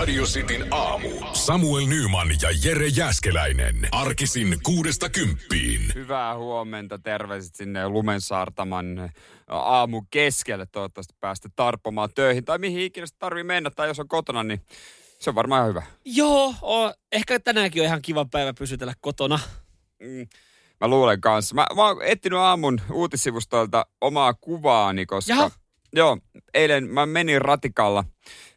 Radio Cityn aamu. Samuel Nyman ja Jere Jäskeläinen. Arkisin kuudesta kymppiin. Hyvää huomenta, terveiset sinne Lumensaartaman aamu keskelle. Toivottavasti päästä tarpomaan töihin tai mihin ikinä sitä tarvii mennä. Tai jos on kotona, niin se on varmaan ihan hyvä. Joo, o, ehkä tänäänkin on ihan kiva päivä pysytellä kotona. Mm, mä luulen kanssa. Mä, mä oon etsinyt aamun uutissivustoilta omaa kuvaani, koska... Jaha. Joo, eilen mä menin ratikalla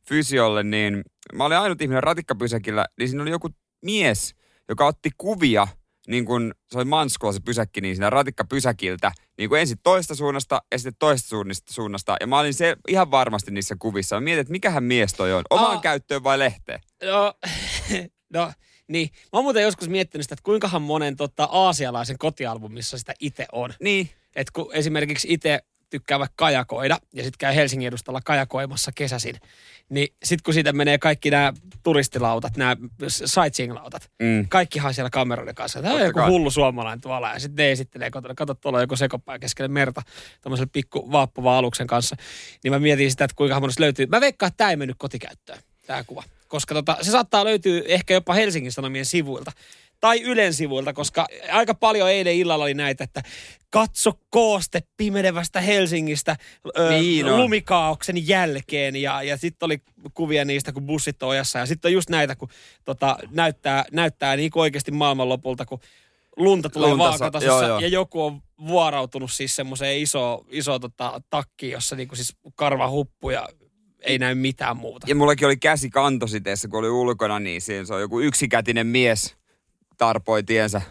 fysiolle, niin mä olin ainut ihminen ratikkapysäkillä, niin siinä oli joku mies, joka otti kuvia, niin kun se oli Manskolla se pysäkki, niin siinä ratikkapysäkiltä, niin kuin ensin toista suunnasta ja sitten toista suunnasta, suunnasta. Ja mä olin se ihan varmasti niissä kuvissa. Mä mietin, että mikähän mies toi on, omaan Aa. käyttöön vai lehteen? No, no niin. Mä oon muuten joskus miettinyt sitä, että kuinkahan monen tota, aasialaisen kotialbumissa sitä itse on. Niin, Et kun esimerkiksi itse tykkää vaikka kajakoida ja sitten käy Helsingin edustalla kajakoimassa kesäsin, niin sitten kun siitä menee kaikki nämä turistilautat, nämä sightseeing-lautat, Mm. kaikkihan siellä kameroiden kanssa. Tämä on joku hullu suomalainen tuolla ja sitten ne esittelee kotona. Kato, tuolla joku sekopää keskelle merta tämmöisellä pikku vaappuva aluksen kanssa. Niin mä mietin sitä, että kuinka monesta löytyy. Mä veikkaan, että tämä ei mennyt kotikäyttöön, tämä kuva. Koska tota, se saattaa löytyä ehkä jopa Helsingin Sanomien sivuilta. Tai Ylen sivuilta, koska aika paljon eilen illalla oli näitä, että katso kooste pimenevästä Helsingistä ö, Niin on. lumikaauksen jälkeen. Ja, ja sitten oli kuvia niistä, kun bussit on ojassa. Ja sitten on just näitä, kun tota, näyttää, näyttää niin kuin oikeasti maailmanlopulta, kun lunta tulee Lunta sa- vaakatasossa joo, joo. ja joku on vuorautunut siis semmoiseen iso, iso tota, takkiin, jossa niinku siis karva huppu ja ei näy mitään muuta. Ja mullakin oli käsi kantositeessä, kun oli ulkona, niin siinä se on joku yksikätinen mies tarpoi tiensä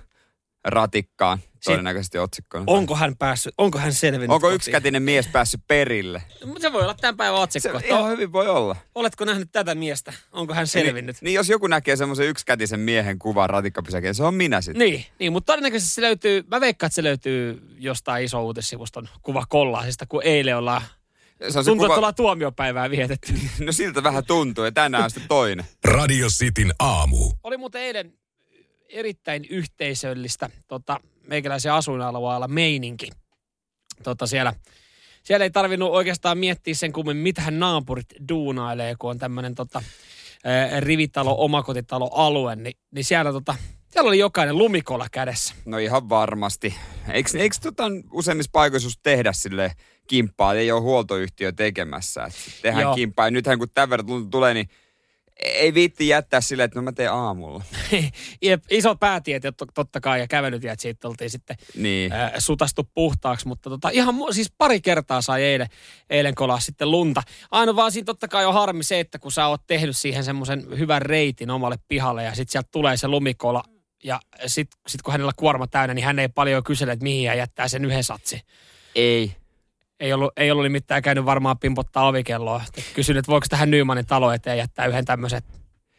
ratikkaan. Todennäköisesti otsikkona. Onko hän päässyt, onko hän selvinnyt Onko kotiin? yksikätinen mies päässyt perille? Se voi olla tämän päivän Se otsikko. että ihan hyvin voi olla. Oletko nähnyt tätä miestä? Onko hän selvinnyt? Niin, niin jos joku näkee semmoisen yksikätisen miehen kuvan ratikkapysäkeen, se on minä sitten. Niin, niin, mutta todennäköisesti se löytyy, mä veikkaan, että se löytyy jostain iso uutissivuston kuva kollaasista, kun eilen ollaan, Se on se tuntuu, että kuva, ollaan tuomiopäivää vietetty. no siltä vähän tuntuu ja tänään on sitten toinen. Radio Cityn aamu. Oli muuten eilen erittäin yhteisöllistä tota, meikäläisen asuinalueella meininki. Tota, siellä, siellä ei tarvinnut oikeastaan miettiä sen kummemmin, mitähän naapurit duunailee, kun on tämmöinen tota, rivitalo, omakotitalo alue, niin, niin siellä, tota, siellä oli jokainen lumikola kädessä. No ihan varmasti. Eikö, eikö tota useimmissa paikoissa just tehdä sille kimppaa, ei ole huoltoyhtiö tekemässä. Tehdään Joo. kimppaa ja nythän kun tämän verran tulee, niin ei viitti jättää silleen, että no mä teen aamulla. Jep, iso päätiet totta kai ja kävelytiet siitä oltiin sitten Niin. ää, sutastu puhtaaksi, mutta tota, ihan siis pari kertaa sai eilen, eilen kolaa sitten lunta. Aina vaan siinä totta kai on harmi se, että kun sä oot tehnyt siihen semmoisen hyvän reitin omalle pihalle ja sitten sieltä tulee se lumikola ja sitten sit kun hänellä kuorma täynnä, niin hän ei paljon kysele, että mihin hän jättää sen yhden satsi. Ei. Ei ollut, ei ollut nimittäin käynyt varmaan pimpottaa ovikelloa. Kysyin, että voiko tähän Nymanin talo eteen jättää yhden tämmöisen.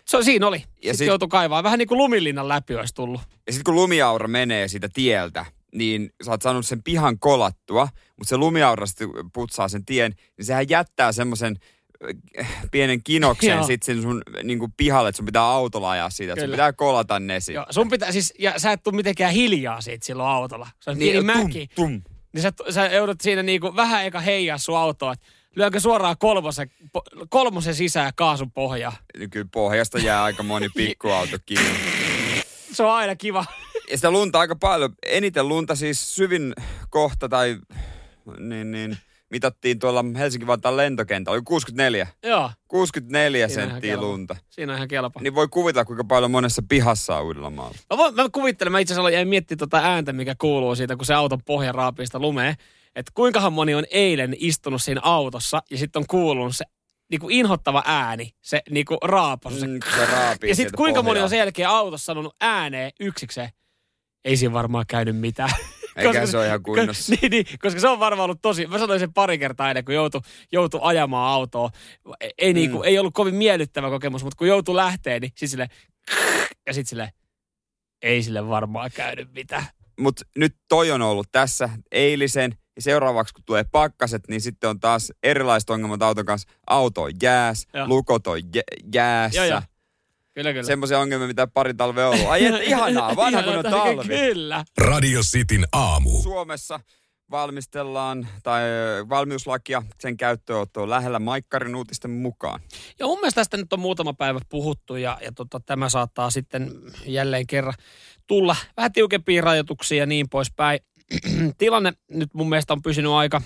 Se on, siinä oli. Ja sitten sit- joutui kaivaa. Vähän niin kuin lumilinnan läpi olisi tullut. Ja sitten kun lumiaura menee siitä tieltä, niin sä oot saanut sen pihan kolattua, mutta se lumiaura sitten putsaa sen tien, niin sehän jättää semmoisen äh, pienen kinoksen sitten sun niin kuin pihalle, että sun pitää autolla ajaa siitä, että sun pitää kolata ne siitä. Joo, sun pitää siis, ja sä et tule mitenkään hiljaa siitä silloin autolla. Se on niin, pieni tum, mäki. Tum. Niin sä, sä joudut siinä niinku vähän eka heijaa sun autoa, että lyönkö suoraan kolmosen, kolmosen sisään kaasun pohjaa. Niin Kyllä pohjasta jää aika moni pikkuauto kiinni. Se on aina kiva. Ja sitä lunta aika paljon. Eniten lunta siis syvin kohta tai niin, niin, mitattiin tuolla Helsinki-Vantaan lentokentällä. Oli 64. Joo, 64 Siinä on ihan senttiä lunta. siinä on ihan kelpo. Niin voi kuvitella, kuinka paljon monessa pihassa on Uudellamaalla. Mä, voin, mä kuvittelen, mä itse asiassa jäin miettimään tota ääntä, mikä kuuluu siitä, kun se auton pohja raapii sitä lumea. Että kuinkahan moni on eilen istunut siinä autossa ja sitten on kuulunut se niinku inhottava ääni, se niinku raapasu. Se Mm, se raapii ja sitten kuinka moni pohjaa. on sen jälkeen autossa sanonut ääneen yksikseen, ei siinä varmaan käynyt mitään. Eikä se ole ihan kunnossa. niin, niin, koska se on varmaan ollut tosi, mä sanoin sen pari kertaa ennen, kun joutui, joutui ajamaan autoa. Ei, mm. niinku, ei ollut kovin miellyttävä kokemus, mutta kun joutui lähteen, niin sitten sille ja sitten sille ei sille varmaan käynyt mitään. Mutta nyt toi on ollut tässä eilisen. Ja seuraavaksi kun tulee pakkaset, niin sitten on taas erilaiset ongelmat auton kanssa. Auto on jääs, Joo. lukot on jä, jäässä. Joo, joo. Kyllä, kyllä. Semmoisia ongelmia, mitä pari talve on ollut. Ai et, ihanaa, vanha kun on talvi. Kyllä. Radio Cityn aamu. Suomessa valmistellaan, tai valmiuslakia, sen käyttöönotto on lähellä Maikkarin uutisten mukaan. Ja mun mielestä tästä nyt on muutama päivä puhuttu ja, ja tota, tämä saattaa sitten jälleen kerran tulla vähän tiukempia rajoituksia ja niin poispäin. Tilanne nyt mun mielestä on pysynyt aika,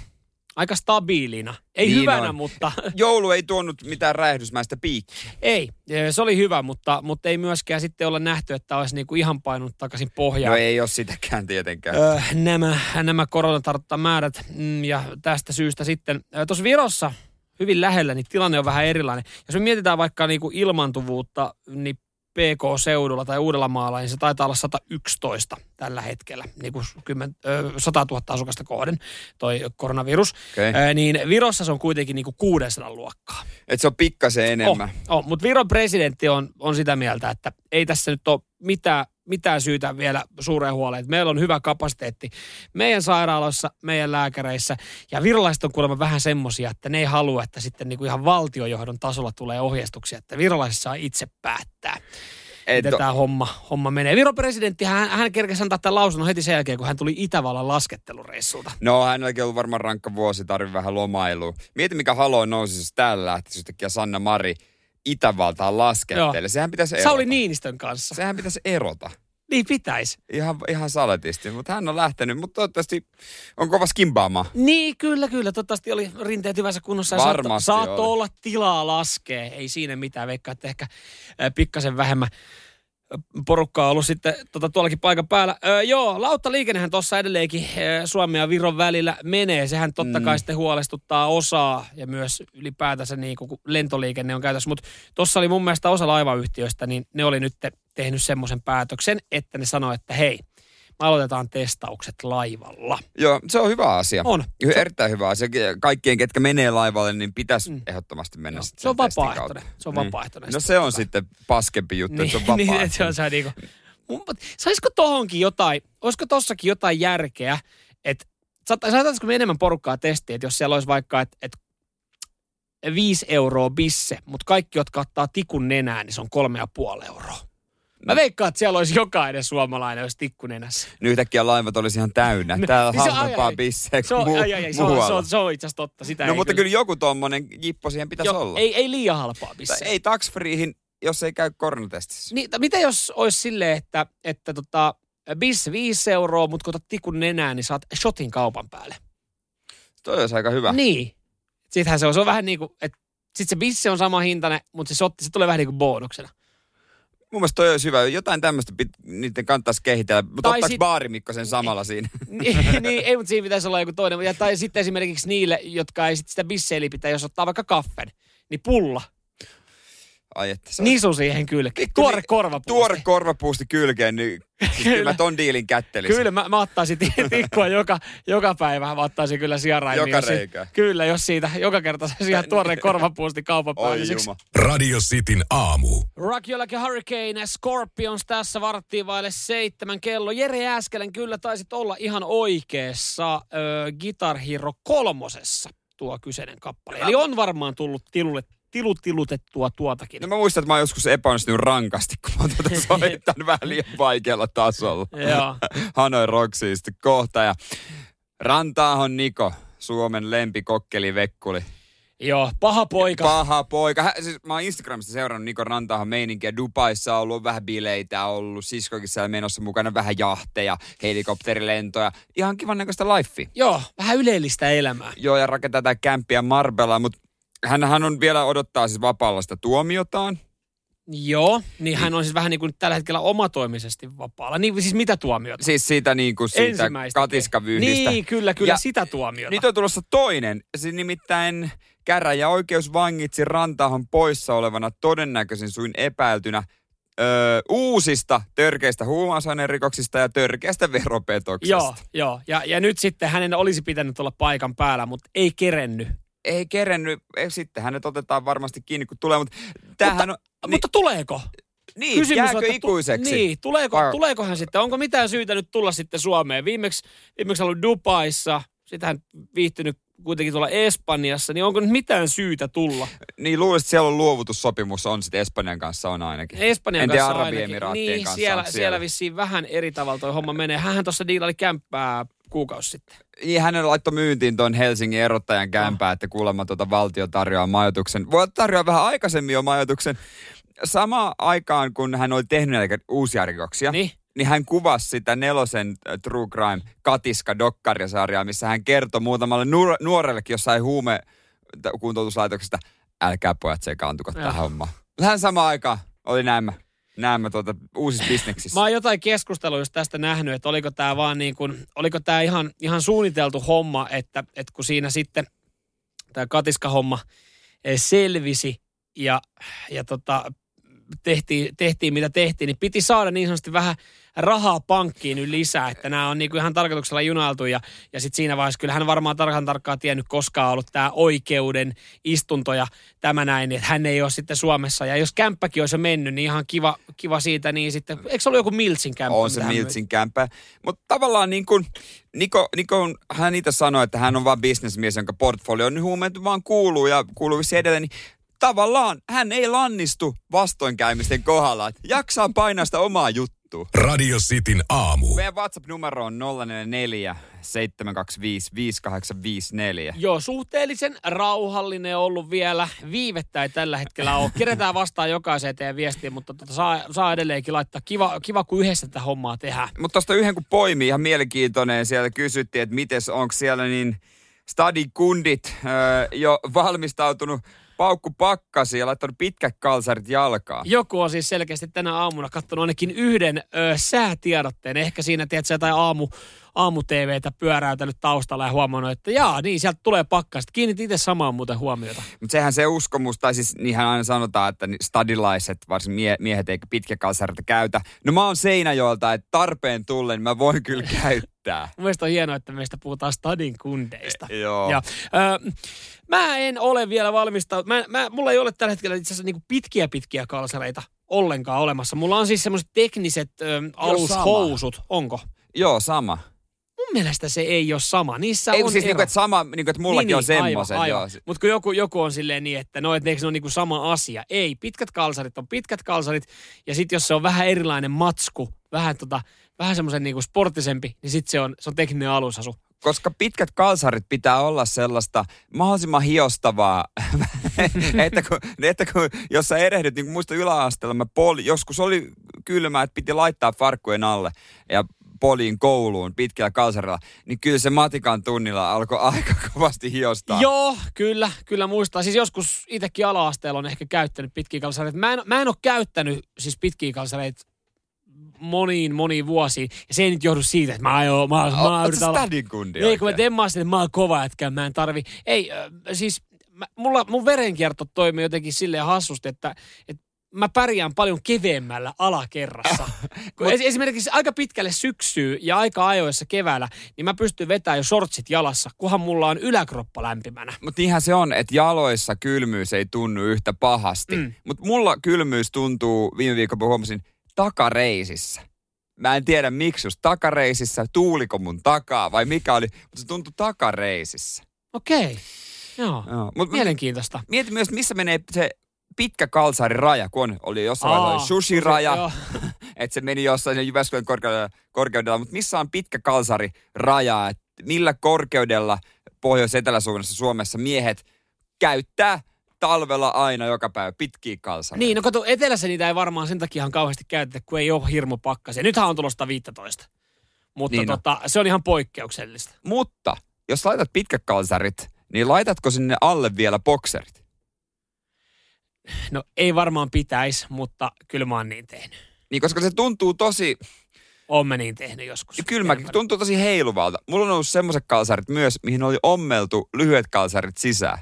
aika stabiilina. Ei Niin hyvänä, on. mutta Joulu ei tuonut mitään räjähdysmäistä piikkiä. ei. Se oli hyvä, mutta, mutta ei myöskään sitten olla nähty, että olisi niinku ihan painunut takaisin pohjaan. No ei ole sitäkään tietenkään. Öö, nämä, nämä koronatartuntamäärät mm, ja tästä syystä sitten öö, tuossa Virossa hyvin lähellä, niin tilanne on vähän erilainen. Jos me mietitään vaikka niinku ilmantuvuutta, niin PK-seudulla tai Uudellamaalla, niin se taitaa olla 111 tällä hetkellä, niin kuin 10, ö, 100 000 asukasta kohden, toi koronavirus. Okei. Ö, niin Virossa se on kuitenkin niin kuin 600 luokkaa. Et se on pikkasen enemmän. Oh, oh, mutta Viron presidentti on, on sitä mieltä, että ei tässä nyt ole mitään, mitään syytä vielä suureen huoleen. Että Meillä on hyvä kapasiteetti meidän sairaaloissa, meidän lääkäreissä. Ja virolaiset on kuulemma vähän semmoisia, että ne ei halua, että sitten niinku ihan valtiojohdon tasolla tulee ohjeistuksia, että virolaiset saa itse päättää. Et Miten o- tämä homma, homma menee. Viron presidentti, hän, hän kerkesi antaa tämän lausunnon heti sen jälkeen, kun hän tuli Itävallan laskettelureissulta. No hänelläkin on ollut varmaan rankka vuosi, tarvii vähän lomailua. Mieti mikä halo nousi, jos täällä lähtisi yhtäkkiä Sanna Mari Itävaltaan lasketteelle. Sehän pitäisi erota. Sauli Niinistön kanssa. Sehän pitäisi erota. Niin pitäisi. Ihan, ihan saletisti, mutta hän on lähtenyt, mutta toivottavasti on kova skimbaamaan. Niin, kyllä, kyllä. Toivottavasti oli rinteet hyvässä kunnossa. ja Varmasti saatto, saatto oli. olla tilaa laskee. Ei siinä mitään, veikkaa, että ehkä pikkasen vähemmän äh, porukkaa on ollut sitten tota, tuollakin paikan päällä. Öö, joo, lauttaliikennehän tuossa edelleenkin Suomen ja Viron välillä menee. Sehän totta kai Mm. sitten huolestuttaa osaa ja myös ylipäätänsä niin kun lentoliikenne on käytössä. Mutta tuossa oli mun mielestä osa laivayhtiöistä, niin ne oli nyt tehnyt semmoisen päätöksen, että ne sanoi, että hei, aloitetaan testaukset laivalla. Joo, se on hyvä asia. On. Hy- Se- Erittäin hyvä asia. Kaikkien, ketkä menee laivalle, niin pitäisi Mm. mm. ehdottomasti mennä sitten se on testin vapaaehtoinen. Se on Niin. vapaaehtoinen. No sitten se on sitten paskempi juttu, että se on niin, vapaaehtoinen. että se on se niinku, Mun- saisiko tohonkin jotain, olisiko tossakin jotain järkeä, että saata- saataisiko me enemmän porukkaa testiä, että jos siellä olisi vaikka, että et, 5 euroa bisse, mutta kaikki, jotka ottaa tikun nenään, niin se on kolme ja puoli euroa. Mä veikkaan, että siellä olisi jokainen suomalainen, jos tikku nenässä. Niin yhtäkkiä laivat olisi ihan täynnä. Täällä Niin ai, halvempaa bisseä Se kuin muu, ai, ai, ai, se on, se on, se on itse asiassa totta. Sitä No ei mutta kyllä joku tuommoinen jippo siihen pitäisi jo, olla. ei, ei liian halpaa Tai bisse. ei tax-freehin, jos ei käy koronatestissä. Niin, mitä jos olisi silleen, että, että tota, bisse 5 euroa, mutta kun otat tikun nenään, niin saat shotin kaupan päälle. Toi olisi aika hyvä. Niin. Sittenhän se on, se on vähän niin kuin, että sit se bisse on sama hintainen, mutta se shotti, se tulee vähän niin kuin bonuksena. Mun mielestä toi olisi hyvä. Jotain tämmöistä pit, niiden kannattaisi kehitellä. Mutta Tai ottaisi sit- baarimikko sen samalla siinä. niin, niin, ei, mutta siinä pitäisi olla joku toinen. Ja, tai sitten esimerkiksi niille, jotka ei sit sitä bisseeli pitää, jos ottaa vaikka kaffen, niin pulla. Ai että se Nisu siihen kylkeen. Pikku Tuore ni- korvapuusti. Tuore korvapuusti kylkeen, niin siis kyllä mä ton diilin kättelisin. Kyllä, mä, mä ottaisin ti- tikkua joka, joka päivä. Mä ottaisin kyllä sijaraimia. Joka si- reikään. Kyllä, jos siitä joka kerta saisi ihan tuoreen korvapuusti kaupan päälliseksi. Radio Cityn aamu. Rock You Like a Hurricane, Scorpions tässä varttiin vaille seitsemän kello. Jere Äskelen kyllä taisit olla ihan oikeassa äh, Guitar Hero kolmosessa tuo kyseinen kappale. Eli on varmaan tullut tilulle, tilutilutettua tuotakin. No mä muistan, että mä oon joskus epäonnistunut rankasti, kun mä oon tuota soittanut vähän liian vaikealla tasolla. Joo. Hanoi Roksiin sitten kohta ja Rantaahon Niko, Suomen lempikokkeli Vekkuli. Joo, paha poika. Paha poika. Hä, siis mä oon Instagramista seurannut Niko Rantaahon meininkiä. Dubaissa on ollut vähän bileitä ollut, siskokin siellä menossa mukana vähän jahteja, helikopterilentoja. Ihan kivan näköistä lifea. Joo, vähän ylellistä elämää. Joo, ja rakentaa tätä kämppiä Marbella, mutta hän, hän on vielä odottaa siis vapaalla sitä tuomiotaan. Joo, niin hän on siis vähän niin kuin tällä hetkellä omatoimisesti vapaalla. Niin siis mitä tuomiota? Siis siitä niin kuin siitä katiskavyyhdistä. Niin, kyllä, kyllä, Ja sitä tuomiota. Nyt on tulossa toinen. Siis nimittäin käräjäoikeus vangitsi Rantahon poissa olevana todennäköisin suin epäiltynä öö, uusista törkeistä huumausainerikoksista ja törkeästä veropetoksesta. Joo, joo. Ja, ja nyt sitten hänen olisi pitänyt olla paikan päällä, mutta ei kerennyt. Ei kerennyt, sitten hänet otetaan varmasti kiinni kun tulee, mutta tämähän on... Niin, mutta tuleeko? niin, niin jääkö että tu- ikuiseksi? Niin, tuleeko, Vai- tuleeko hän sitten? Onko mitään syytä nyt tulla sitten Suomeen? Viimeksi, viimeksi ollut Dubaissa, sitten hän viihtynyt kuitenkin tuolla Espanjassa, niin onko nyt mitään syytä tulla? Niin luulisin, että siellä on luovutussopimus on sitten Espanjan kanssa on ainakin. Espanjan en tiedä kanssa ainakin. Niin, kanssa siellä, onko siellä vissiin vähän eri tavalla toi homma menee. Hän tuossa diilali kämppää kuukausi sitten. Niin, hänen laittoi myyntiin tuon Helsingin erottajan kämpää, että kuulemma tuota valtio tarjoaa majoituksen. Voi tarjoaa vähän aikaisemmin jo majoituksen. Sama aikaan, kun hän oli tehnyt näitä uusia rikoksia, Niin? niin hän kuvasi sitä nelosen äh, True Crime Katiska dokkarisarjaa, missä hän kertoi muutamalle nuor- nuorellekin jossain huume t- kuntoutuslaitoksesta, älkää pojat sekaantuko tähän hommaan. Hän sama aika oli nämä, nämä tuota, uusissa bisneksissä. Mä oon jotain keskustelua just tästä nähnyt, että oliko tämä vaan niin kuin, oliko tämä ihan, ihan suunniteltu homma, että, että kun siinä sitten tämä katiskahomma eh, selvisi ja, ja tota, tehtiin, tehtiin mitä tehtiin, niin piti saada niin sanotusti vähän rahaa pankkiin nyt lisää, että nämä on niinku ihan tarkoituksella junailtu ja, ja sitten siinä vaiheessa kyllä hän varmaan tarkan tarkkaan tiennyt koskaan ollut tämä oikeuden istunto ja tämä näin, että hän ei ole sitten Suomessa ja jos kämppäkin olisi mennyt, niin ihan kiva, kiva siitä, niin sitten, eikö se ollut joku Miltsin kämppä? on se? Miltsin kämpä. Mutta tavallaan niin kuin, Niko, Niko, hän itse sanoi, että hän on vaan bisnesmies, jonka portfolio nyt huumeet vaan kuuluu ja kuuluu edelleen, niin tavallaan hän ei lannistu vastoinkäymisten kohdalla. että Jaksaa painaa sitä omaa juttua. Radio Cityn aamu. Meidän WhatsApp-numero on 044 725 5854. Joo, suhteellisen rauhallinen ollut vielä. Viivettä ei tällä hetkellä ole. Keretään vastaan jokaiseen teidän viestiin, mutta tota, saa, saa edelleenkin laittaa. Kiva, kiva, kun yhdessä tätä hommaa tehdään. Mutta tuosta yhden kun poimi, ihan mielenkiintoinen. Siellä kysyttiin, että miten onko siellä niin stadikundit öö, jo valmistautunut paukku pakkasi ja laittanut pitkät kalsarit jalkaan. Joku on siis selkeästi tänä aamuna katsonut ainakin yhden ö, säätiedotteen. Ehkä siinä, tiedätkö, jotain aamu, aamu-TVtä pyöräytänyt taustalla ja huomannut, että jaa, niin sieltä tulee pakkaset. Kiinnit itse samaan muuten huomiota. Mutta sehän se uskomus, tai siis niinhän aina sanotaan, että stadilaiset, varsin mie- miehet eikä pitkäkalsareita käytä. No mä oon Seinäjoelta, että tarpeen tullen mä voin kyllä käyttää. Mielestäni on hienoa, että meistä puhutaan stadin kundeista. Joo. Ja, ö, mä en ole vielä valmistautunut. Mä, mä, mulla ei ole tällä hetkellä itse asiassa niinku pitkiä pitkiä kalsareita ollenkaan olemassa. Mulla on siis semmoiset tekniset ö, alushousut. Onko? Joo, sama. Mun mielestä se ei ole sama. Niissä Ei on siis ero. niinku, että sama, niinku, että mullakin on semmoiset. joo. Mutta kun joku, joku on silleen niin, että no, että eikö ne ole niinku sama asia. Ei, pitkät kalsarit on pitkät kalsarit. Ja sitten jos se on vähän erilainen matsku, vähän, tota, vähän semmoisen niinku sporttisempi, niin sitten se on, se on tekninen alusasu. koska pitkät kalsarit pitää olla sellaista mahdollisimman hiostavaa, että, kun, että kun, jos sä erehdyt, niin muista yläasteella, mä poli, joskus oli kylmä, että piti laittaa farkkujen alle ja poliin kouluun pitkillä kalsarilla, niin kyllä se matikan tunnilla alkoi aika kovasti hiostaa. Joo, kyllä, kyllä muistaa. Siis joskus itsekin ala-asteella on ehkä käyttänyt pitkiä kalsareita. Mä en, mä en ole käyttänyt siis pitkiä kalsareita moniin, moniin vuosiin. Ja se ei nyt johdu siitä, että mä, joo, mä, mä, mä yritän olla... Ei, kun mä oikein? temmaan sinne, mä oon kova jätkä, mä en tarvi. Ei, äh, siis mä, mulla, mun verenkierto toimii jotenkin silleen hassusti, että, että mä pärjään paljon keveämmällä alakerrassa. Kun es, esimerkiksi aika pitkälle syksyy ja aika ajoissa keväällä, niin mä pystyn vetämään jo shortsit jalassa, kunhan mulla on yläkroppa lämpimänä. Mutta niinhän se on, että jaloissa kylmyys ei tunnu yhtä pahasti. Mm. Mutta mulla kylmyys tuntuu, viime viikolla huomasin, takareisissä. Mä en tiedä miksi just takareisissä, tuuliko mun takaa vai mikä oli, mutta se tuntui takareisissä. Okei, joo. Joo. Mut Mielenkiintoista. mietin myös, missä menee se pitkä kalsariraja, kun on, oli jossain vaiheessa oli sushi-raja, että se meni jossain Jyväskylän korkeudella, korkeudella mutta missä on pitkä kalsariraja, että millä korkeudella pohjois-eteläsuunnassa Suomessa miehet käyttää talvella aina joka päivä pitkiä kalsareita. Niin, no kato, etelässä niitä ei varmaan sen takia ihan kauheasti käytetä, kun ei ole hirmu pakkasia. Nythän on tulosta 15. Mutta Niin tota, se on ihan poikkeuksellista. Mutta jos laitat pitkät kalsarit, niin laitatko sinne alle vielä bokserit? No ei varmaan pitäisi, mutta kyllä mä oon niin tehnyt. Niin, koska se tuntuu tosi, Oon mä niin tehnyt joskus. kyllä mäkin, tuntuu tosi heiluvalta. Mulla on ollut semmoiset kalsarit myös, mihin oli ommeltu lyhyet kalsarit sisään.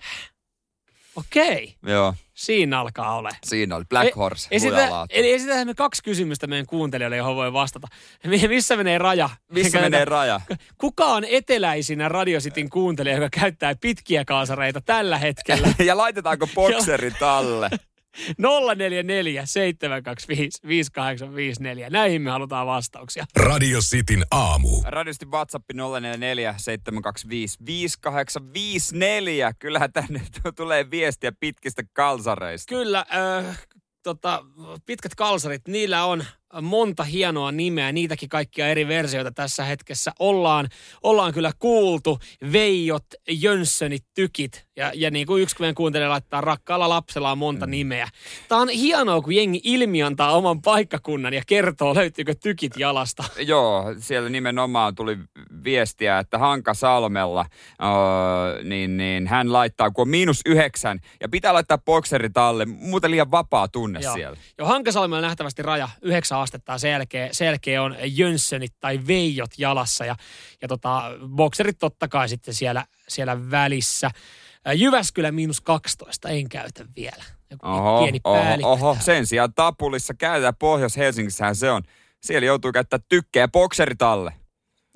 Okei, Joo, siinä alkaa ole. siinä oli Black E- Horse, Esitä, lujalaatu. eli esitetään me kaksi kysymystä meidän kuuntelijoille, johon voi vastata. Mi- Missä menee raja? Missä Enkä menee raja? Kuka on eteläisinä Radio Cityn kuuntelija, joka käyttää pitkiä kaasareita tällä hetkellä? ja laitetaanko bokserit alle? 044 725 5854. Näihin me halutaan vastauksia. Radio Cityn aamu. Radiosti WhatsApp 044 725 5854. Kyllähän tänne tulee viestiä pitkistä kalsareista. Kyllä, äh, tota, pitkät kalsarit, niillä on monta hienoa nimeä, niitäkin kaikkia eri versioita tässä hetkessä ollaan, ollaan kyllä kuultu. Veijot, Jönssönit, Tykit ja, ja niin kuin yksi kuuntelee laittaa rakkaalla lapsella on monta mm. nimeä. Tämä on hienoa, kun jengi ilmiantaa oman paikkakunnan ja kertoo, löytyykö Tykit jalasta. Joo, siellä nimenomaan tuli viestiä, että Hanka Salmella, öö, niin, niin hän laittaa, kun on miinus yhdeksän ja pitää laittaa bokserit alle, muuten liian vapaa tunne Joo. siellä. Joo, Hankasalmella nähtävästi raja yhdeksän astetta ja selkeä, selkeä on Jönssönit tai Veijot jalassa ja, ja tota, bokserit totta kai sitten siellä, siellä välissä. Jyväskylä miinus 12, en käytä vielä. Joku Oho, pieni oho, oho, sen sijaan Tapulissa käytetään Pohjois-Helsingissähän se on. Siellä joutuu käyttää tykkejä ja bokserit alle.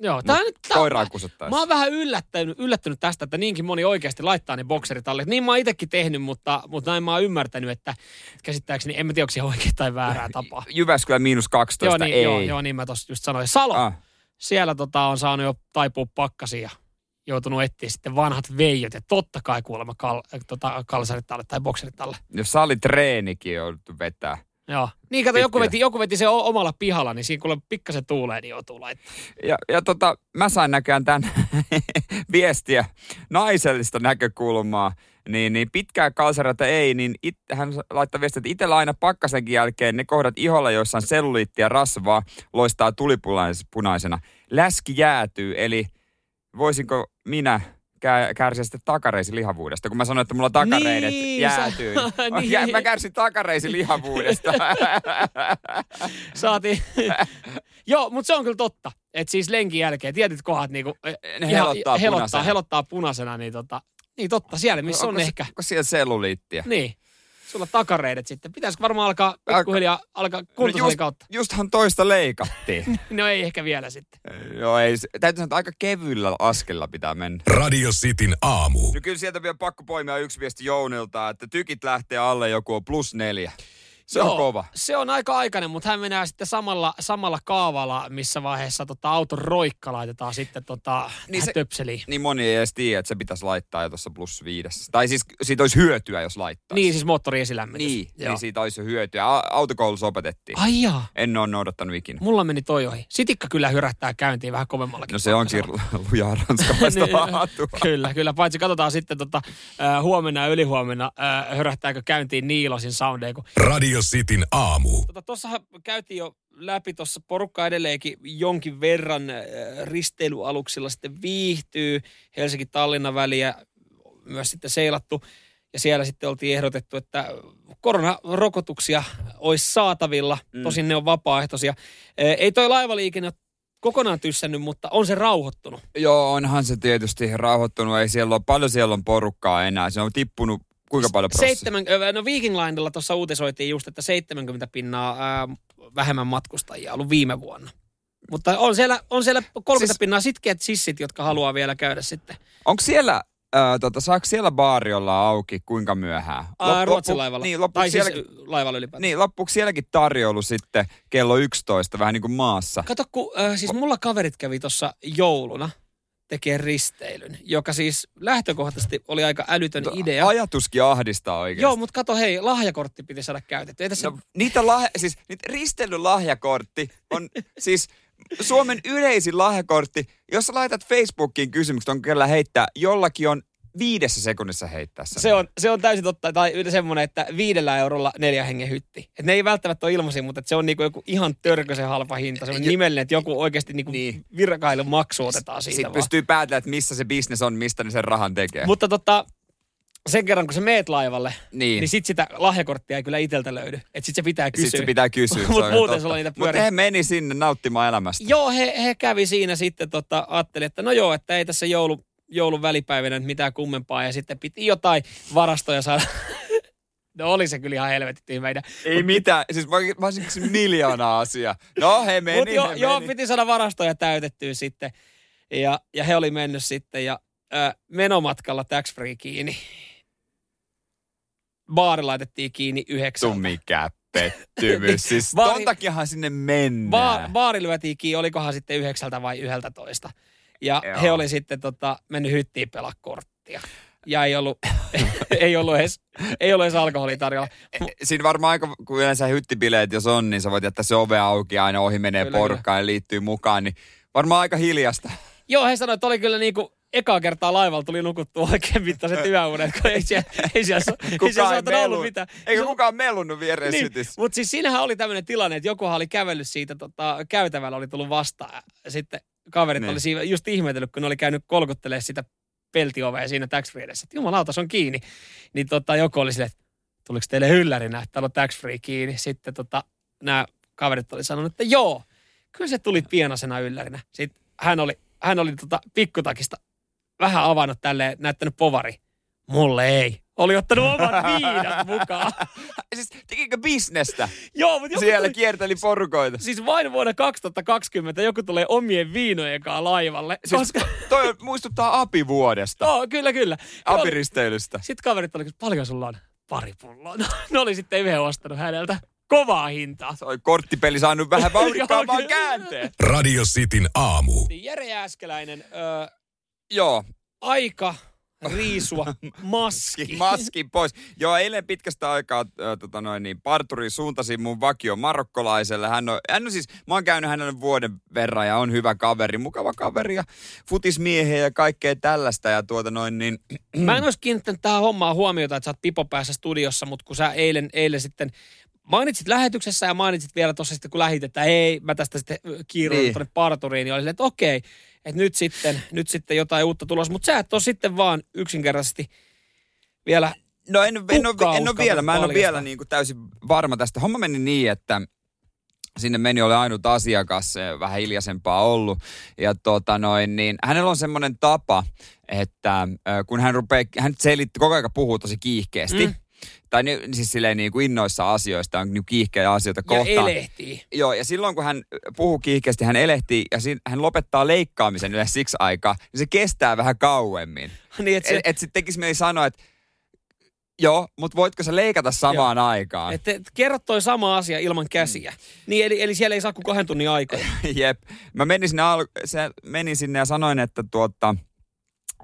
Joo, tää, nyt- tää, Koiraa mä, oon vähän yllättynyt, yllättynyt tästä, että niinkin moni oikeasti laittaa ne bokserit alle. Niin mä oon itsekin tehnyt, mutta, mutta näin mä oon ymmärtänyt, että käsittääkseni, en mä tiedä, onko se oikein tai väärää tapaa. Jyväskylä miinus 12, joo, niin, ei. joo, joo, niin mä tossa just sanoin. Salo, Ah. siellä tota, on saanut jo taipua pakkasia ja joutunut etsiä sitten vanhat veijot ja totta kai kuulemma kal, tota, kalsarit alle tai bokserit alle. Jos salitreenikin jouduttu vetää. Joo. Niin kato, joku veti, joku veti se omalla pihalla, niin siinä kun pikkasen tuulee, niin joutuu laittamaan. Ja, ja tota, mä sain näköjään tämän viestiä naisellista näkökulmaa. Niin, niin pitkää kalsareita ei, niin it, hän laittaa viestiä, että itsellä aina pakkasenkin jälkeen ne kohdat iholla, joissa on selluliittia ja rasvaa, loistaa tulipunaisena. Läski jäätyy, eli voisinko minä kärsiä sitten takareisi lihavuudesta, kun mä sanoin, että mulla takareidet Niin, jäätyy. sä- Niin. Mä kärsin takareisi lihavuudesta. Saatiin. Joo, mutta se on kyllä totta. Että siis lenkin jälkeen tietyt kohdat niinku, eh, Ne helottaa helottaa, punaisena. helottaa punaisena, niin tota, niin totta, siellä missä on Onko se- ehkä. Onko siellä selluliittia? Niin. Sulla takareidet sitten. Pitäisikö varmaan alkaa pikkuhiljaa alkaa kuntosalin just, kautta? justhan toista leikattiin. No ei ehkä vielä sitten. Joo, ei, täytyy sanoa, että aika kevyillä askella pitää mennä. Radio Cityn aamu. No kyllä sieltä vielä pakko poimia yksi viesti Jounilta, että tykit lähtee alle joku on plus neljä. Se on kova. Se on aika aikainen, mutta hän menee sitten samalla, samalla kaavalla, missä vaiheessa tota auton roikka laitetaan sitten tota, Niin niin se- se... töpseliin. Niin moni ei edes tiedä, että se pitäisi laittaa jo tuossa plus viidessä. Tai siis siitä olisi hyötyä, jos laittaa. Niin, siis moottori esilämmitys. niin, Joo. niin siitä olisi jo hyötyä. Autokoulussa opetettiin. Ai jaa, En ole noudattanut ikinä. mulla meni toi ohi. Sitikka kyllä hyrättää käyntiin vähän kovemmallakin. No se onkin lujaa ranskalaista Niin, laatua. Kyllä, kyllä. Paitsi katsotaan sitten tota, huomenna ja ylihuomenna, äh, hörähtääkö käyntiin Niilosin soundeja. Kun Radio Cityn aamu. Tota, tossahan käytiin jo läpi tuossa porukka edelleenkin jonkin verran äh, risteilyaluksilla sitten viihtyy. Helsinki-Tallinnan väliä myös sitten seilattu. Ja siellä sitten oltiin ehdotettu, että koronarokotuksia olisi saatavilla. Mm. Tosin ne on vapaaehtoisia. Äh, Ei toi laivaliikenne ole kokonaan tyssännyt, mutta on se rauhoittunut. Joo, onhan se tietysti rauhoittunut. Ei siellä ole, paljon siellä on porukkaa enää. Se on tippunut kuinka paljon prosenttia? Seitsemän, no Viking Linella tuossa uutisoitiin just, että 70 pinnaa ää, vähemmän matkustajia ollut viime vuonna. Mutta on siellä, on siellä 30 Siis- pinnaa sitkeät sissit, jotka haluaa vielä käydä sitten. Onko siellä, äh, tota, saako siellä baari olla auki kuinka myöhään? Ää, Lop- Ruotsin loppu- laivalla. Niin, loppuuko tai siis sielläkin, laivalla ylipäätään. niin, loppuuko sielläkin tarjoulu sitten kello 11, vähän niin kuin maassa? Kato, kun, äh, siis mulla kaverit kävi tuossa jouluna tekee risteilyn, joka siis lähtökohtaisesti oli aika älytön idea. Ajatuskin ahdistaa oikeasti. Joo, mutta kato hei, lahjakortti piti saada käytetty. Ei tässä, No, niitä lahja, siis niitä risteilylahjakortti on siis Suomen yleisin lahjakortti. Jos laitat Facebookiin kysymykset, on kyllä heittää, jollakin on viidessä sekunnissa heittää sen. Se on, se on täysin totta. Tai semmoinen, että viidellä eurolla neljä hengen hytti. Et ne ei välttämättä ole ilmaisia, mutta et se on niinku joku ihan törköisen halpa hinta. Se on nimellinen, että joku oikeasti niinku Niin. virkailun maksu otetaan siitä Sitten vaan. pystyy päätämään, että missä se bisnes on, mistä ne sen rahan tekee. Mutta tota, sen kerran kun sä meet laivalle, niin. niin, sit sitä lahjakorttia ei kyllä iteltä löydy. Että sit se pitää kysyä. Sitten se pitää kysyä. Mut se on ihan muuten totta. sulla niitä Mutta pyörii. he meni sinne nauttimaan elämästä. Joo, he, he kävi siinä sitten, tota, ajatteli, että no joo, että ei tässä joulu, joulun välipäivänä nyt mitään kummempaa. Ja sitten piti jotain varastoja saada. no oli se kyllä ihan helvetin tyhmä. Ei mitään. Siis kysynyt miljoonaa asiaa. No he meni, Mutta jo, he joo, meni. piti saada varastoja täytettyä sitten. Ja, ja he oli mennyt sitten ja ö, menomatkalla tax free kiinni. Baari laitettiin kiinni yhdeksän. Vittu mikä pettymys. Siis Baari- ton takiahan sinne mennään. Ba- baari lyötiin kiinni, olikohan sitten yhdeksältä vai yhdeltä toista. Ja Joo. he oli sitten tota, mennyt hyttiin pelaa korttia. ja ei ollut, ei ollut edes, ei ollut edes alkoholia tarjolla. Mu- Siinä varmaan aika, kun yleensä hyttibileet jos on, niin sä voit jättää se ove auki ja aina ohi menee Kyllä, porukkaan ja liittyy mukaan, niin varmaan aika hiljasta. Joo, he sanoivat, että oli kyllä niinku ekaa kertaa laivalla tuli nukuttua oikein mittaiset yöunet, kun ei siellä, ei siellä, so- ei siellä Kukaan ei ollut mitään. Eikä kukaan mellunut viereen Niin, sytissä. mutta siis siinähän oli tämmöinen tilanne, että jokuhan oli kävellyt siitä tota, käytävällä, oli tullut vastaan. Ja sitten kaverit Niin. oli siinä just ihmetellyt, kun ne oli käynyt kolkuttelemaan sitä peltiovea siinä tax free edessä. Että Jumalauta, se on kiinni. Niin tota, joku oli silleen, että tuliko teille yllärinä, että täällä on tax free kiinni. Sitten tota, nämä kaverit oli sanonut, että joo, kyllä se tuli pienasena yllärinä. Sitten hän oli, hän oli tota, pikkutakista vähän avannut tälleen, näyttänyt povari. Mulle ei. Oli ottanut omat viinat mukaan. Siis tekikö bisnestä? Joo, mutta joku Siellä tuli, kierteli porukoita. siis vain vuonna 2020 joku tulee omien viinojen kanssa laivalle. Siis koska, toi muistuttaa apivuodesta. joo, kyllä, kyllä. Apiristeilystä. Sitten kaverit oli, paljon sulla on? Pari pulloa. No, ne oli sitten yhden ostanut häneltä. Kovaa hintaa. Se oli korttipeli saanut vähän kyllä. käänteen. Radio Cityn aamu. Jere Jääskeläinen, ö, Joo, aika riisua maski. maski pois. Joo, eilen pitkästä aikaa äh, tota noin, niin, parturi suuntasi mun vakio marokkolaiselle. Hän on, hän on siis, mä oon käynyt hänelle vuoden verran ja on hyvä kaveri, mukava kaveri ja futismiehiä ja kaikkea tällaista. Ja tuota noin, niin, Mä en olisi kiinnittänyt tähän hommaan huomiota, että sä oot pipo päässä studiossa, mutta kun sä eilen, eilen sitten mainitsit lähetyksessä ja mainitsit vielä tuossa sitten, kun lähit, että ei, mä tästä sitten kiiruin Niin. tuonne parturiin, niin oli silleen, että okei, että nyt sitten, nyt sitten jotain uutta tulossa. Mutta sä et ole sitten vaan yksinkertaisesti vielä, No en, en, ole, en ole vielä, mä en ole vielä niin kuin täysin varma tästä. Homma meni niin, että sinne meni oli ainut asiakas, vähän hiljaisempaa ollut. Ja tota noin, niin hänellä on semmoinen tapa, että eh, kun hän rupeaa, hän selitti, koko ajan puhuu tosi kiihkeästi. Mm. Tai ni, siis silleen niin kuin innoissa asioista, on niin kiihkeä asioita ja kohtaan. elehtii. Joo, ja silloin kun hän puhuu kiihkeästi, hän elehtii ja siinä, hän lopettaa leikkaamisen yleensä siksi aikaa, niin se kestää vähän kauemmin. niin, että se, Et, et sitten tekisi mieli sanoa, että joo, mutta voitko sä leikata samaan aikaan? et, et, kerro toi sama asia ilman käsiä. Niin, eli, eli siellä ei saa kuin kahden tunnin aikaa. Jep. Mä menin sinne, al- se, menin sinne ja sanoin, että tuota,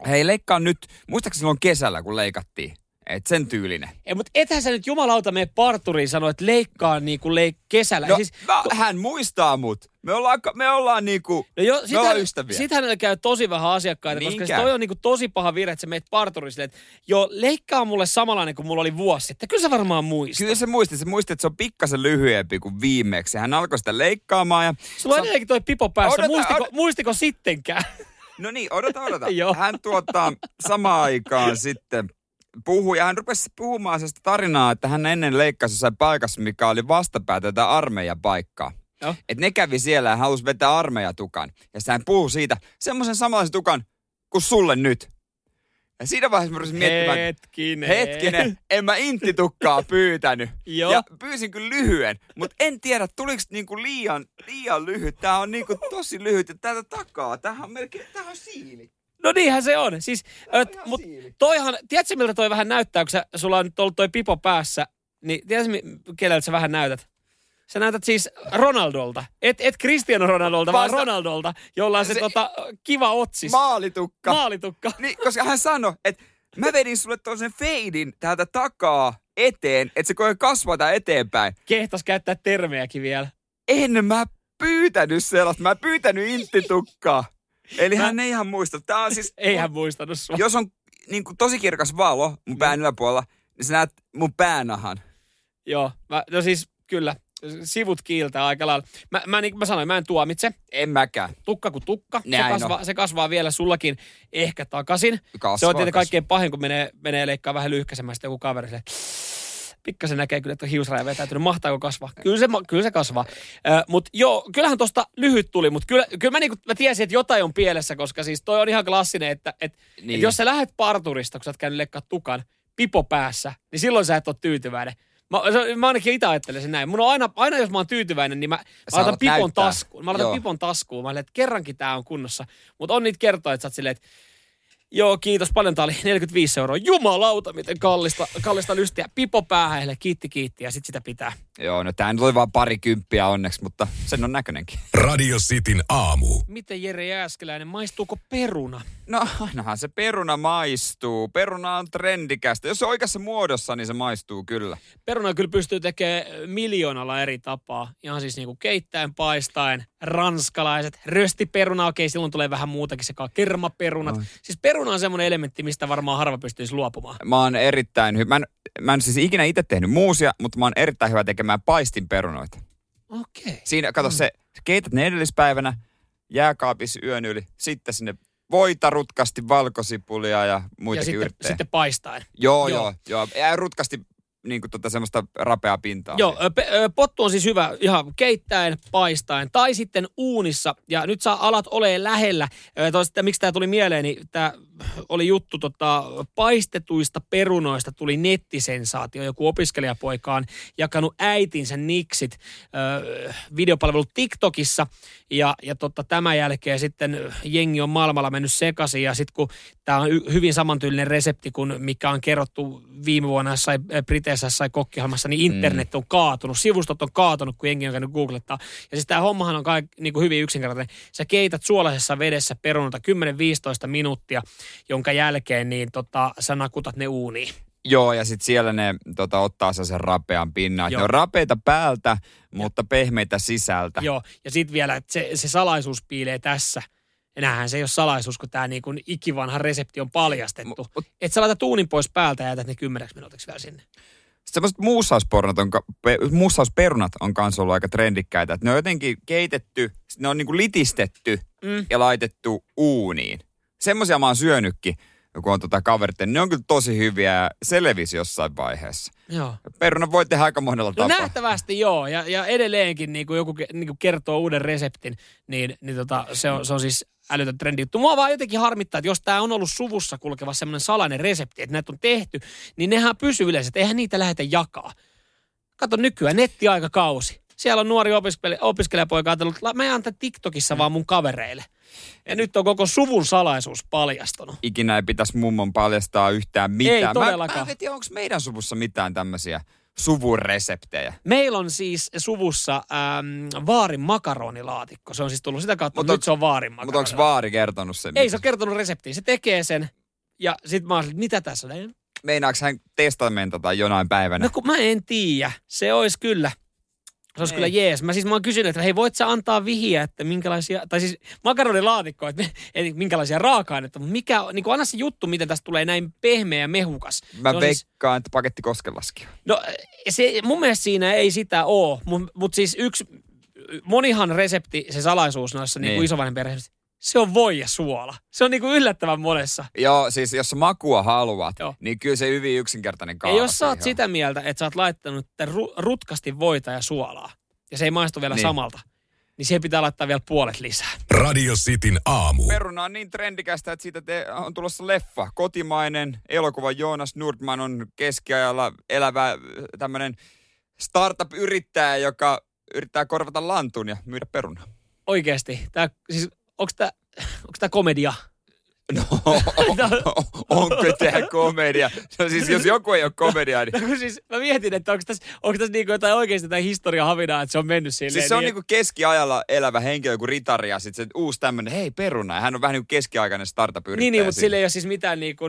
hei leikkaa nyt, muistaakseni silloin kesällä, kun leikattiin. Et sen tyylinen. Ei, mutta ethän sä nyt jumalauta mene parturiin sanoa, että leikkaa niin kuin leik- kesällä. No, siis, mä, hän muistaa mut. Me ollaan, me ollaan niinku, No jo, me ollaan ystäviä. Sit hänellä käy tosi vähän asiakkaita, Niin koska se toi on niinku tosi paha virhe, että sä meet parturille silleen, että joo, leikkaa mulle samanlainen kuin mulla oli vuosi sitten. Kyllä sä varmaan muistat. Kyllä se muisti, se muisti, että se on pikkasen lyhyempi kuin viimeksi. Hän alkoi sitä leikkaamaan ja... Sulla on edelleenkin toi pipo päässä. Odota, muistiko, odota. muistiko sittenkään? No niin, odota, odota. Hän tuottaa samaan aikaan sitten puhui, ja hän rupesi puhumaan sellaista tarinaa, että hän ennen leikkasi jossain paikassa, mikä oli vastapäätä tätä armeijapaikkaa. Joo. Että ne kävi siellä ja halusi vetää armeijatukan. Ja sitten hän puhui siitä semmoisen samanlaisen tukan kuin sulle nyt. Ja siinä vaiheessa mä rupesin miettimään, Hetkinen. hetkinen, en mä intitukkaa pyytänyt. Joo. Ja pyysin kyllä lyhyen, mutta en tiedä, tuliko niinku liian, liian lyhyt. Tää on niinku tosi lyhyt ja täältä takaa, tämähän on melkein, tämähän on siili. No niinhän se on. Siis, ihan mut toihan, tiedätkö miltä toi vähän näyttää, kun sä, sulla on nyt ollut toi pipo päässä, niin tiedätkö keneltä sä vähän näytät? Sä näytät siis Ronaldolta. Et, et Cristiano Ronaldolta, vaan Vasta- Ronaldolta, jolla on se, Se- tota, kiva otsis. Maalitukka. Maalitukka. Niin, koska hän sanoi, että mä vedin sulle tuollaisen feidin täältä takaa eteen, että se koko kasvaa tää eteenpäin. Kehtas käyttää termejäkin vielä. En mä pyytänyt sellaista, mä pyytänyt intitukkaa. Eli Mä- hän ei ihan muista. Tää on siis, Ei hän muistanut sua. jos on niin kuin, tosi kirkas valo mun pään yläpuolella, niin sä näet mun päänahan. Joo, mä, no siis kyllä, sivut kiiltää aika lailla. Mä, mä, niin kuin mä sanoin, mä en tuomitse. En mäkään. Tukka kuin tukka. Se kasvaa, se kasvaa vielä sullakin ehkä takaisin. Kasvaa, se on tietenkin kasvaa. kaikkein pahin, kun menee, menee leikkaa vähän lyhkäisemmästä joku kaveri. Se, pikkasen näkee kyllä, että hiusraja vetäytynyt. Mahtaako kasvaa? Kyllä se, kyllä se kasvaa. Mutta joo, kyllähän tosta lyhyt tuli, mutta kyllä, kyllä mä, niinku, mä tiesin, että jotain on pielessä, koska siis toi on ihan klassinen, että et, niin. Et jos sä lähdet parturista, kun sä oot käynyt leikkaa tukan, pipo päässä, niin silloin sä et ole tyytyväinen. Mä, se, mä ainakin itse ajattelen sen näin. Mun on aina, aina jos mä oon tyytyväinen, niin mä, mä laitan pipon näyttää. taskuun. Mä laitan Joo. pipon taskuun. Mä olen, että kerrankin tää on kunnossa. Mutta on niitä kertoja, että sä oot silleen, että Joo, kiitos paljon. Tämä oli 45 euroa. Jumalauta, miten kallista, kallista lystiä. Pipo päähäille, kiitti kiitti ja sitten sitä pitää. Joo, no tää nyt oli vaan pari kymppiä onneksi, mutta sen on näköinenkin. Radio Cityn aamu. Miten Jere Jääskeläinen, maistuuko peruna? No, ainahan se peruna maistuu. Peruna on trendikästä. Jos se on oikeassa muodossa, niin se maistuu kyllä. Peruna kyllä pystyy tekemään miljoonalla eri tapaa. Ihan siis niinku keittäen, paistaen, ranskalaiset, röstiperuna, okei silloin tulee vähän muutakin sekaan, kermaperunat. Oi. Siis peruna on semmoinen elementti, mistä varmaan harva pystyisi luopumaan. Mä oon erittäin hyvä. Mä, en- mä en siis ikinä itse tehnyt muusia, mutta mä oon erittäin hyvä tekemään paistinperunoita. Okei. Siinä, kato se, keität ne edellispäivänä, jääkaapissa yön yli, sitten sinne voita rutkasti, valkosipulia ja Ja muitakin sitten, yrttejä. sitten paistaen. Joo, Joo. joo, joo. Ja rutkasti niin kuin tota semmoista rapeaa pintaa. Joo, ö, pottu on siis hyvä ihan keittäen, paistaen tai sitten uunissa. Ja nyt saa alat olee lähellä. Toista, miksi tämä tuli mieleen, niin tämä oli juttu tota, paistetuista perunoista tuli nettisensaatio. Joku opiskelijapoika on jakanut äitinsä niksit ö, videopalvelu TikTokissa. Ja, ja tota, tämän jälkeen sitten jengi on maailmalla mennyt sekaisin. Ja sitten kun tämä on y- hyvin samantyylinen resepti kuin mikä on kerrottu viime vuonna jossain ö, Briteissä jossain kokkiohjelmassa, niin internet on kaatunut. Sivustot on kaatunut, kun jengi on käynyt googlettaa. Ja siis tämä hommahan on kaik, niin kuin hyvin yksinkertainen. Sä keität suolaisessa vedessä perunata 10-15 minuuttia, jonka jälkeen niin tota, sä nakutat ne uuniin. Joo, ja sitten siellä ne tota, ottaa sen rapean pinnan. Joo. Ne on rapeita päältä, mutta pehmeitä sisältä. Joo, ja sitten vielä, että se, se salaisuus piilee tässä. Enäähän se ei ole salaisuus, kun tämä niin kuin ikivanha resepti on paljastettu. Mut- mut- Että sä laitat uunin pois päältä ja jätät ne kymmeneksi minuutiksi vielä sinne. Semmoiset muussauspornat on, muussausperunat on kanssa ollut aika trendikkäitä. Ne on jotenkin keitetty, ne on niinku litistetty Mm. ja laitettu uuniin. Semmoisia mä oon syönytkin, kun on tota kaverit. Ne on kyllä tosi hyviä ja se levisi jossain vaiheessa. Joo. Peruna voi tehdä aika monella No tapaa. nähtävästi joo, ja, ja edelleenkin niin kuin joku niin kuin kertoo uuden reseptin, niin, niin tota, se, on, se on siis älytön trendi juttu. Mua vaan jotenkin harmittaa, että jos tämä on ollut suvussa kulkeva semmoinen salainen resepti, että näitä on tehty, niin nehän pysyy yleensä, että eihän niitä lähdetä jakaa. Kato nykyään nettiaikakausi. Siellä on nuori opiskelija, opiskelijapoika ajatellut, että mä jaan tämän TikTokissa vaan mun kavereille. Ja nyt on koko suvun salaisuus paljastunut. Ikinä ei pitäisi mummon paljastaa yhtään mitään. Ei Mä, todellakaan. mä en tiedä, onko meidän suvussa mitään tämmöisiä suvun reseptejä. Meillä on siis suvussa äm, vaarin makaronilaatikko. Se on siis tullut sitä kautta, Mut mutta nyt se on vaarin Mutta makaronilaatikko. onko Vaari kertonut sen? Ei se ole kertonut reseptiä. Se tekee sen. Ja sit mä oon, mitä tässä on? Meinaako hän testamentata jonain päivänä? No kun mä en tiedä. Se olisi kyllä. Se olisi Ei. kyllä jees. Mä siis mä oon kysynyt, että hei voit sä antaa vihiä, että minkälaisia, tai siis makaronilaatikko, että eli minkälaisia raaka-aineita, mutta mikä, niin kuin anna se juttu, miten tästä tulee näin pehmeä ja mehukas. Mä siis- veikkaan, että paketti koskelaskia. No se, mun mielestä siinä ei sitä ole, mutta mut siis yksi, monihan resepti, se salaisuus noissa niin. Niin. niin isovanhempien resepti, se on voi ja suola. Se on niin kuin yllättävän monessa. Joo, siis jos makua haluat, Joo. niin kyllä se hyvin yksinkertainen kaava Ja jos sä oot sitä mieltä, että sä oot laittanut että ru- rutkasti voita ja suolaa, ja se ei maistu vielä Niin. samalta, niin siihen pitää laittaa vielä puolet lisää. Radio Cityn aamu. Peruna on niin trendikästä, että siitä te- on tulossa leffa. Kotimainen elokuva Joonas Nordman on keskiajalla elävä tämmöinen startup-yrittäjä, joka yrittää korvata lantun ja myydä perunaa. Oikeesti. Tää, siis, onks tää komedia? No, onko tämä komedia? No siis jos joku ei ole komedia, niin... No, siis mä mietin, että onko tässä, onko tässä niinku jotain oikeasti jotain historiahavinaa, että se on mennyt silleen. Siis se on niin, niinku keskiajalla elävä henkilö, joku ritari ja sitten se uusi tämmöinen, hei peruna. Hän on vähän niin keskiaikainen startup-yrittäjä. Niin, niin mutta sillä ei ole siis mitään, niinku,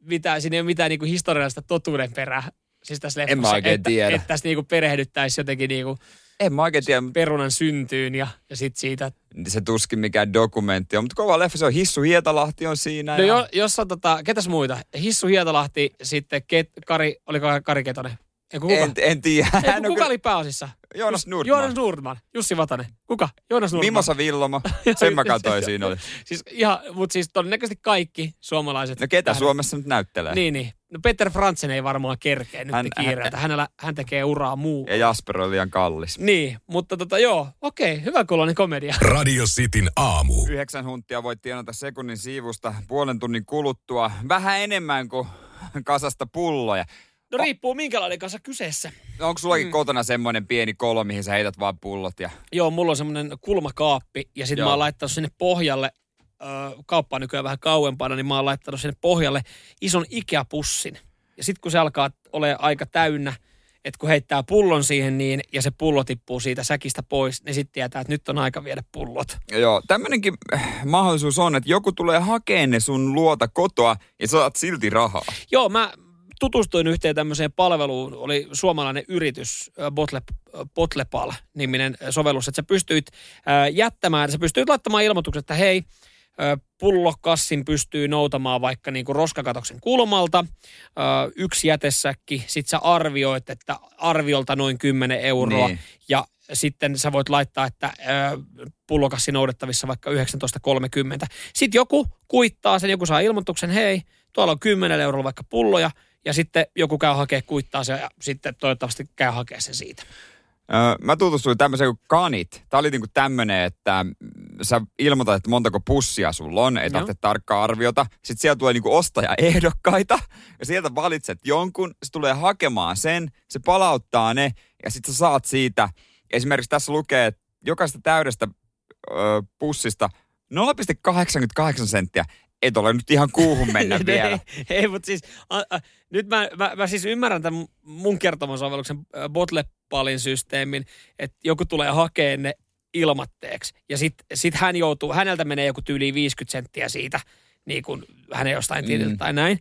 mitään, siinä ei ole mitään niinku historiallista totuuden perää. Siis tässä En mä leffassa, oikein että, tiedä. Että tässä niinku perehdyttäisiin jotenkin niinku En mä oikein tiedä, perunan syntyyn ja, ja sitten siitä. se tuskin mikään dokumentti on. Mutta kova leffa, se on Hissu Hietalahti on siinä. No ja... jo, jos on tota, ketäs muita? Hissu Hietalahti, sitten Ket, Kari, oliko Kari Ketonen? Kun kuka? En, en tiedä. Ei, kuka kyllä- oli pääosissa? Joonas Nordman. Joonas Nordman. Jussi Vatanen. Kuka? Joonas Nordman. Mimosa Villoma. Sen mä katsoin siinä oli. Siis ihan, mutta siis todennäköisesti kaikki suomalaiset. No ketä tähdet. Suomessa nyt näyttelee? Niin, niin. No Peter Frantzen ei varmaan kerkeä nyt Hän- hän, kiireeltä. Hänellä, hän tekee uraa muu. Ja Jasper on liian kallis. Niin, mutta tota joo, okei, hyvä kuulonen komedia. Radio Cityn aamu. Yhdeksän huntia voit tienata sekunnin siivusta puolen tunnin kuluttua. Vähän enemmän kuin kasasta pulloja. No riippuu minkälainen kanssa kyseessä. No, onko sullakin mm. kotona semmoinen pieni kolo, mihin sä heität vaan pullot ja... Joo, mulla on semmoinen kulmakaappi ja sitten mä oon laittanut sinne pohjalle kauppaa nykyään vähän kauempana, niin mä oon laittanut sinne pohjalle ison Ikea-pussin. Ja sitten kun se alkaa ole aika täynnä, että kun heittää pullon siihen niin, ja se pullo tippuu siitä säkistä pois, niin sitten tietää, että nyt on aika viedä pullot. Joo, tämmöinenkin mahdollisuus on, että joku tulee hakemaan ne sun luota kotoa ja saat silti rahaa. Joo, mä tutustuin yhteen tämmöiseen palveluun, oli suomalainen yritys, Botle, Botlepal-niminen sovellus, että sä pystyit jättämään, sä pystyit laittamaan ilmoituksen, että hei, pullokassin pystyy noutamaan vaikka niin kuin roskakatoksen kulmalta, yksi jätesäkki, sit sä arvioit, että arviolta noin 10 euroa niin. ja sitten sä voit laittaa, että pullokassi noudettavissa vaikka 19.30. Sitten joku kuittaa sen, joku saa ilmoituksen, hei, tuolla on 10 euroa vaikka pulloja, ja sitten joku käy hakea kuittaa sen ja sitten toivottavasti käy hakea sen siitä. Mä tutustuin tämmöiseen kuin kanit. Tämä oli niinku tämmöinen, että sä ilmoitat, että montako pussia sulla on, ei tarvitse tarkkaa arviota. Sitten siellä tulee niinku ostajaehdokkaita ja sieltä valitset jonkun, se tulee hakemaan sen, se palauttaa ne ja sitten sä saat siitä, esimerkiksi tässä lukee, että jokaista täydestä ö, pussista 0,88 senttiä et ole nyt ihan kuuhun mennä vielä. ei, ei mutta siis a, a, nyt mä, mä, mä, siis ymmärrän tämän mun kertomusovelluksen Botlepalin systeemin, että joku tulee hakemaan ne ilmatteeksi. Ja sitten sit hän joutuu, häneltä menee joku tyyli 50 senttiä siitä, niin kuin hänen jostain tililtä mm. tai näin.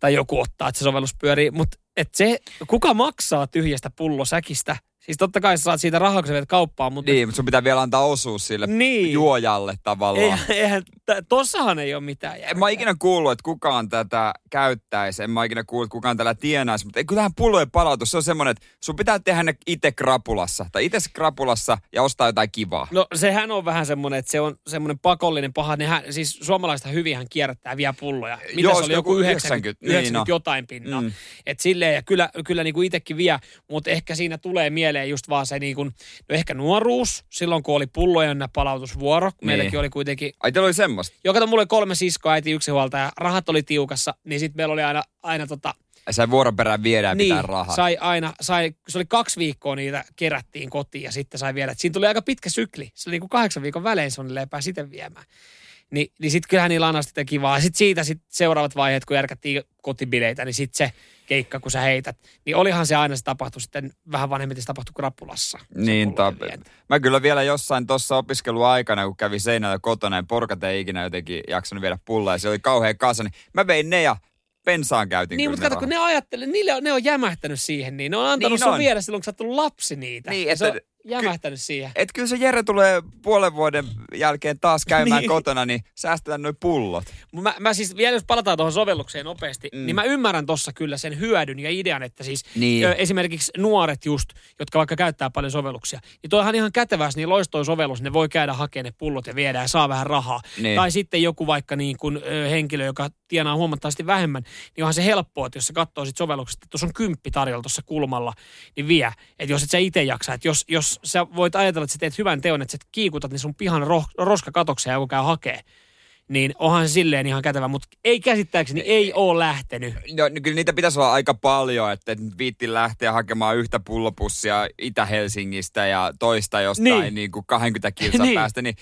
Tai joku ottaa, että se sovellus pyörii. Mutta se, kuka maksaa tyhjästä pullosäkistä, Siis totta kai sä saat siitä rahaa, kun sä kauppaan, mutta... Niin, mutta sun pitää vielä antaa osuus sille niin. juojalle tavallaan. Ei, eihän, t- tossahan ei ole mitään järkeä. En mä ikinä kuullut, että kukaan tätä käyttäisi. En mä ikinä kuullut, että kukaan tällä tienaisi. Mutta kyllähän pullojen palautus, se on semmoinen, että sun pitää tehdä ne itse krapulassa. Tai itse krapulassa ja ostaa jotain kivaa. No sehän on vähän semmoinen, että se on semmoinen pakollinen paha. Nehän, siis suomalaista hyvinhän kierrättää vielä pulloja. Mitä Joo, se oli joku 90, 90 niin, no. jotain pinnaa. Mm. Et silleen, ja kyllä, kyllä niin kuin itsekin vie, mutta ehkä siinä tulee mieleen just vaan se niin kuin, no ehkä nuoruus, silloin kun oli pullojen palautusvuoro. Niin. Meilläkin oli kuitenkin... Ai teillä oli semmoista? Joka mulla oli kolme siskoa, äiti yksi ja rahat oli tiukassa, niin sitten meillä oli aina, aina tota, Sai vuoron perään viedä ja niin, pitää rahaa. sai aina, sai, se oli kaksi viikkoa niitä kerättiin kotiin ja sitten sai viedä. Et siinä tuli aika pitkä sykli. Se oli niin kuin kahdeksan viikon välein suunnilleen pääsi sitten viemään. Ni, niin sitten kyllähän niillä on asti kivaa. Sitten siitä sit seuraavat vaiheet, kun järkättiin kotibileitä, niin sitten se keikka, kun sä heität. Niin olihan se aina se tapahtui sitten vähän vanhemmin se tapahtui krapulassa. Niin, ta- mä kyllä vielä jossain tuossa opiskeluaikana, kun kävi seinällä kotona ja porkat ei ikinä jotenkin jaksanut viedä pullaa ja se oli kauhean kasa, niin mä vein ne ja pensaan käytin Niin, mutta kato, kun ne ajattelee, niille on, ne on jämähtänyt siihen, niin ne on antanut niin sun on. viedä silloin, kun sä oot lapsi niitä. Niin, että, se on, jämähtänyt ky- siihen. Et kyllä se Jere tulee puolen vuoden jälkeen taas käymään niin. kotona, niin säästetään noin pullot. Mä, mä siis vielä jos palataan tuohon sovellukseen nopeasti, mm. niin mä ymmärrän tuossa kyllä sen hyödyn ja idean, että siis niin. ö, esimerkiksi nuoret just, jotka vaikka käyttää paljon sovelluksia, niin toihan ihan kätevää, niin loistoi sovellus, ne voi käydä hakemaan ne pullot ja viedä ja saa vähän rahaa. Niin. Tai sitten joku vaikka niin kuin, ö, henkilö, joka tienaa huomattavasti vähemmän, niin onhan se helppoa, että jos se katsoo sit sovelluksesta, että tuossa on kymppi tarjolla tuossa kulmalla, niin vie. Että jos et sä itse jaksa, että jos, jos sä voit ajatella, että sä teet hyvän teon, että sä kiikutat niin sun pihan roh, roskakatoksen ja joku käy hakee, niin onhan se silleen ihan kätevä, mutta ei käsittääkseni ei ole lähtenyt. No, niin kyllä niitä pitäisi olla aika paljon, että viitti lähteä hakemaan yhtä pullopussia Itä-Helsingistä ja toista jostain niin. Niin kuin 20 kilsa niin. päästä, niin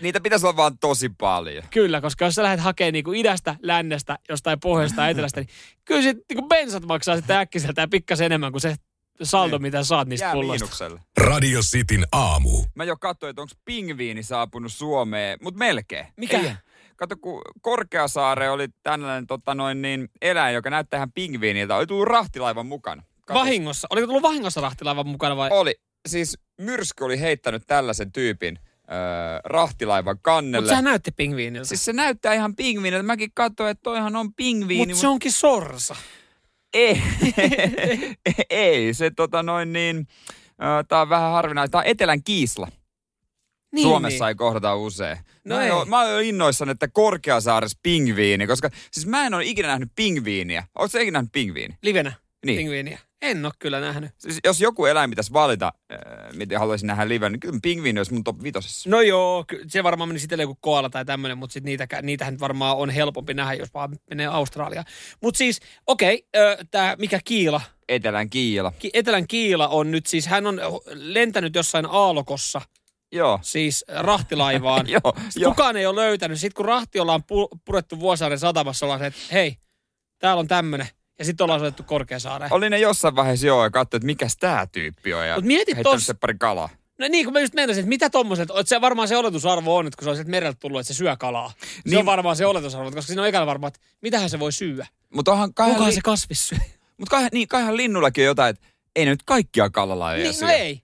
Niitä pitäisi olla vaan tosi paljon. Kyllä, koska jos sä lähdet hakemaan niinku idästä, lännestä, jostain pohjoista ja etelästä, niin kyllä sit niinku bensat maksaa sitten äkkiseltä pikkasen enemmän kuin se saldo, niin. mitä saat niistä Jää pulloista. Radio Cityn aamu. Mä jo katsoin, että onko pingviini saapunut Suomeen, mutta melkein. Mikä? Ei. Kato, kun Korkeasaare oli tällainen tota noin, niin eläin, joka näyttää ihan pingviiniltä. Oli tullut rahtilaivan mukana. Kato. Vahingossa? Oliko tullut vahingossa rahtilaivan mukana vai? Oli. Siis myrsky oli heittänyt tällaisen tyypin öö, rahtilaivan kannelle. Mutta sehän näytti pingviiniltä. Siis se näyttää ihan pingviiniltä. Mäkin katsoin, että toihan on pingviini. Mutta se onkin sorsa. Ei, ei se tota noin niin, tää on vähän harvinaista. Tää on Etelän kiisla. Niin, Suomessa niin. ei kohdata usein. No mä, ei. Ole, mä olen innoissani, että Korkeasaares pingviini, koska siis mä en ole ikinä nähnyt pingviiniä. Oletko ikinä nähnyt pingviini? Livenä niin. pingviiniä. En ole kyllä nähnyt. Siis jos joku eläin pitäisi valita, äh, miten haluaisin nähdä liven, niin kyllä pingviini olisi mun top vitosessa. No joo, se varmaan meni sitten joku koala tai tämmöinen, mutta sit niitä, niitähän varmaan on helpompi nähdä, jos vaan menee Australiaan. Mutta siis, okei, okay, tämä mikä Kiila? Etelän Kiila. Ki- Etelän Kiila on nyt siis, hän on lentänyt jossain aalokossa Joo. siis rahtilaivaan. Joo, kukaan ei ole löytänyt. Sitten kun rahti ollaan pu- purettu Vuosaaren satamassa, ollaan se, että hei, täällä on tämmönen. Ja sitten ollaan soitettu Korkeasaareen. Oli ne jossain vaiheessa joo ja katsoin, että mikäs tää tyyppi on. Ja Mut mieti tos- se pari kalaa. No niin, kun mä just meinasin, että mitä tommoset, että se varmaan se oletusarvo on, että kun se on sieltä mereltä tullut, että se syö kalaa. Se Niin. on varmaan se oletusarvo, koska siinä on ekana varmaan, että mitähän se voi syödä. Mutta onhan kaihan, Kukaan li- se kasvis syö. mut kaihan, niin, kaihan linnullakin on jotain, että ei ne nyt kaikkia kalalajeja Niin, syö. no ei.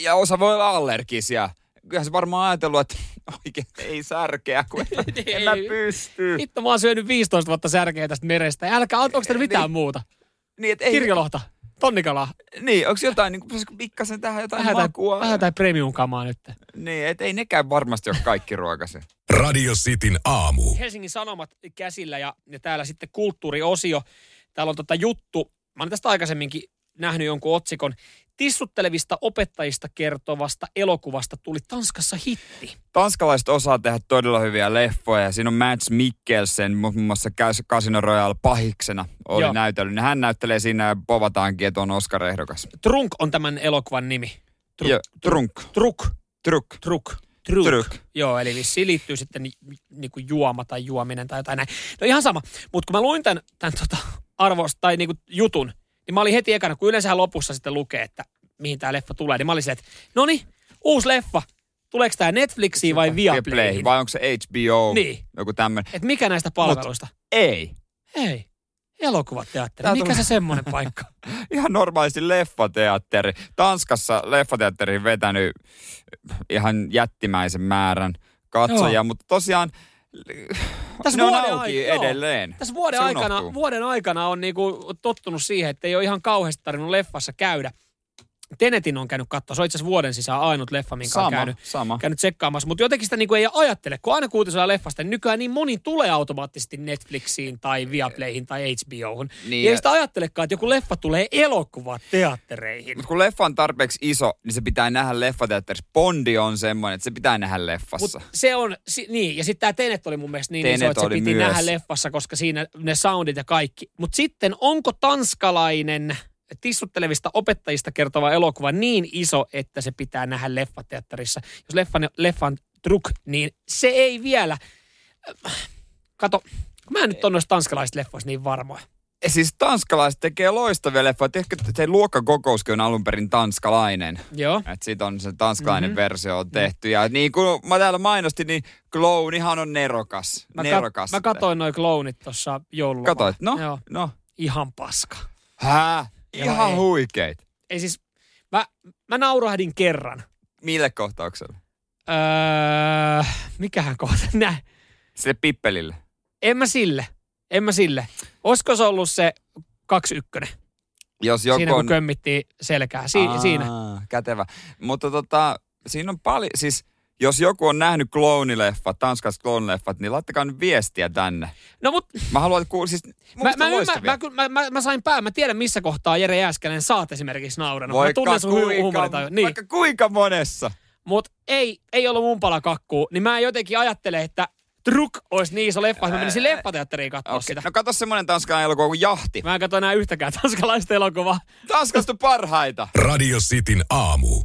Ja osa voi olla allergisia. Kyllähän se varmaan ajatellut, että oikein ei särkeä, kun en, en mä pysty. Hitto, mä oon syönyt 15 vuotta särkeä tästä merestä. Älkää, onko täällä mitään muuta? Niin, et ei, Kirjolohta, tonnikalaa. niin onko jotain, niin pitäisikö pikkasen tähän jotain Vähän tai, makua? vähän tai premium kamaa nyt. Niin, et ei nekään varmasti ole kaikki ruokaisia. Radio Cityn aamu. Helsingin Sanomat käsillä ja, ja täällä sitten kulttuuriosio. Täällä on tota juttu, mä olen tästä aikaisemminkin nähnyt jonkun otsikon. Tissuttelevista opettajista kertovasta elokuvasta tuli Tanskassa hitti. Tanskalaiset osaa tehdä todella hyviä leffoja. ja Siinä on Mads Mikkelsen, muun muassa Cas- Casino Royale pahiksena oli Joo. näytellyt. Hän näyttelee siinä ja povataankin, että on Oscar-ehdokas. Trunk on tämän elokuvan nimi. Truk. Ja, trunk. Truk. Truk. Truk. Truk. Truk. Joo, eli vissiin liittyy sitten ni, niinku juoma tai juominen tai jotain näin. No ihan sama. Mutta kun mä luin tämän, tämän tota arvosta tai niinku jutun, niin mä olin heti ekana, kun yleensä lopussa sitten lukee, että mihin tämä leffa tulee, niin mä olin se, että no niin, uusi leffa. Tuleeko tämä Netflixiin vai Viaplayhin? Vai onko se HBO? Niin. Joku tämmöinen. Että mikä näistä palveluista? Ei. Ei. Elokuvateatteri. Tää Mikä se semmoinen paikka? Ihan normaalisti leffateatteri. Tanskassa leffateatteriin vetänyt ihan jättimäisen määrän katsojia, Joo. mutta tosiaan Tässä ne on vuoden auki ai- joo. edelleen. Tässä vuoden Se aikana, unohtuu. vuoden aikana on niinku tottunut siihen, että ei ole ihan kauheasti tarvinnut leffassa käydä. Tenetin on käynyt katsoa. Se on itse asiassa vuoden sisään ainut leffa, minkä on Sama, käynyt, sama. käynyt tsekkaamassa. Mutta jotenkin sitä niinku ei ajattele, kun aina kuutisella leffasta, niin nykyään niin moni tulee automaattisesti Netflixiin tai Viaplayhin tai HBOhun. Niin, Niin, ei ja- sitä ajattelekaan, että joku leffa tulee elokuvateattereihin. Mutta kun leffa on tarpeeksi iso, niin se pitää nähdä leffateatterissa. Bondi on semmoinen, että se pitää nähdä leffassa. Mutta se on, si, niin, ja sitten tämä Tenet oli mun mielestä niin Tenet iso, että se piti myös. nähdä leffassa, koska siinä ne soundit ja kaikki. Mutta sitten onko tanskalainen tissuttelevista opettajista kertova elokuva niin iso, että se pitää nähdä leffateatterissa? Jos leffan, leffan truk, niin se ei vielä... Kato, mä en nyt ole noista tanskalaisista leffoista niin varmoja. Ja Siis tanskalaiset tekee loistavia leffoja. Ehkä se luokkakokouskin on alun perin tanskalainen. Joo. Että siitä on se tanskalainen Mhm. mm-hmm. versio on tehty. Ja niin kuin mä täällä mainostin, niin Clownihan on nerokas. Mä, nerokas. kat, mä katoin noin kloonit tuossa joululomalla. Katoit? No, Joo. no. Ihan paska. Hää? Ihan ei. huikeet. Ei siis, mä, mä naurahdin kerran. Mille kohtaukselle? Öö, mikähän kohta? Näin. Sille pippelille. En mä sille. En mä sille. Olisiko se ollut se 21? Jos joku Siinä on... kun kömmittiin selkää. Si- Aa, siinä. Kätevä. Mutta tota, siinä on paljon, siis jos joku on nähnyt kloonileffat, tanskalaiset kloonileffat, niin laittakaa nyt viestiä tänne. No mut Mä haluan kuulla, siis mä, mä, mä, mä, mä, mä, sain pää. Mä tiedän missä kohtaa Jere Jääskänen saat esimerkiksi nauranut. mä tunnen sun hu- kuinka. Niin. vaikka kuinka monessa. Mut ei, ei ollut mun pala kakkuu. Niin mä jotenkin ajattelen, että Truk olisi niin iso leffa, että mä menisin leffateatteriin katsoa Okay. sitä. No katso semmonen tanskalainen elokuva kuin Jahti. Mä en katso enää yhtäkään tanskalaista elokuvaa. Tanskasta parhaita. Radio Cityn aamu.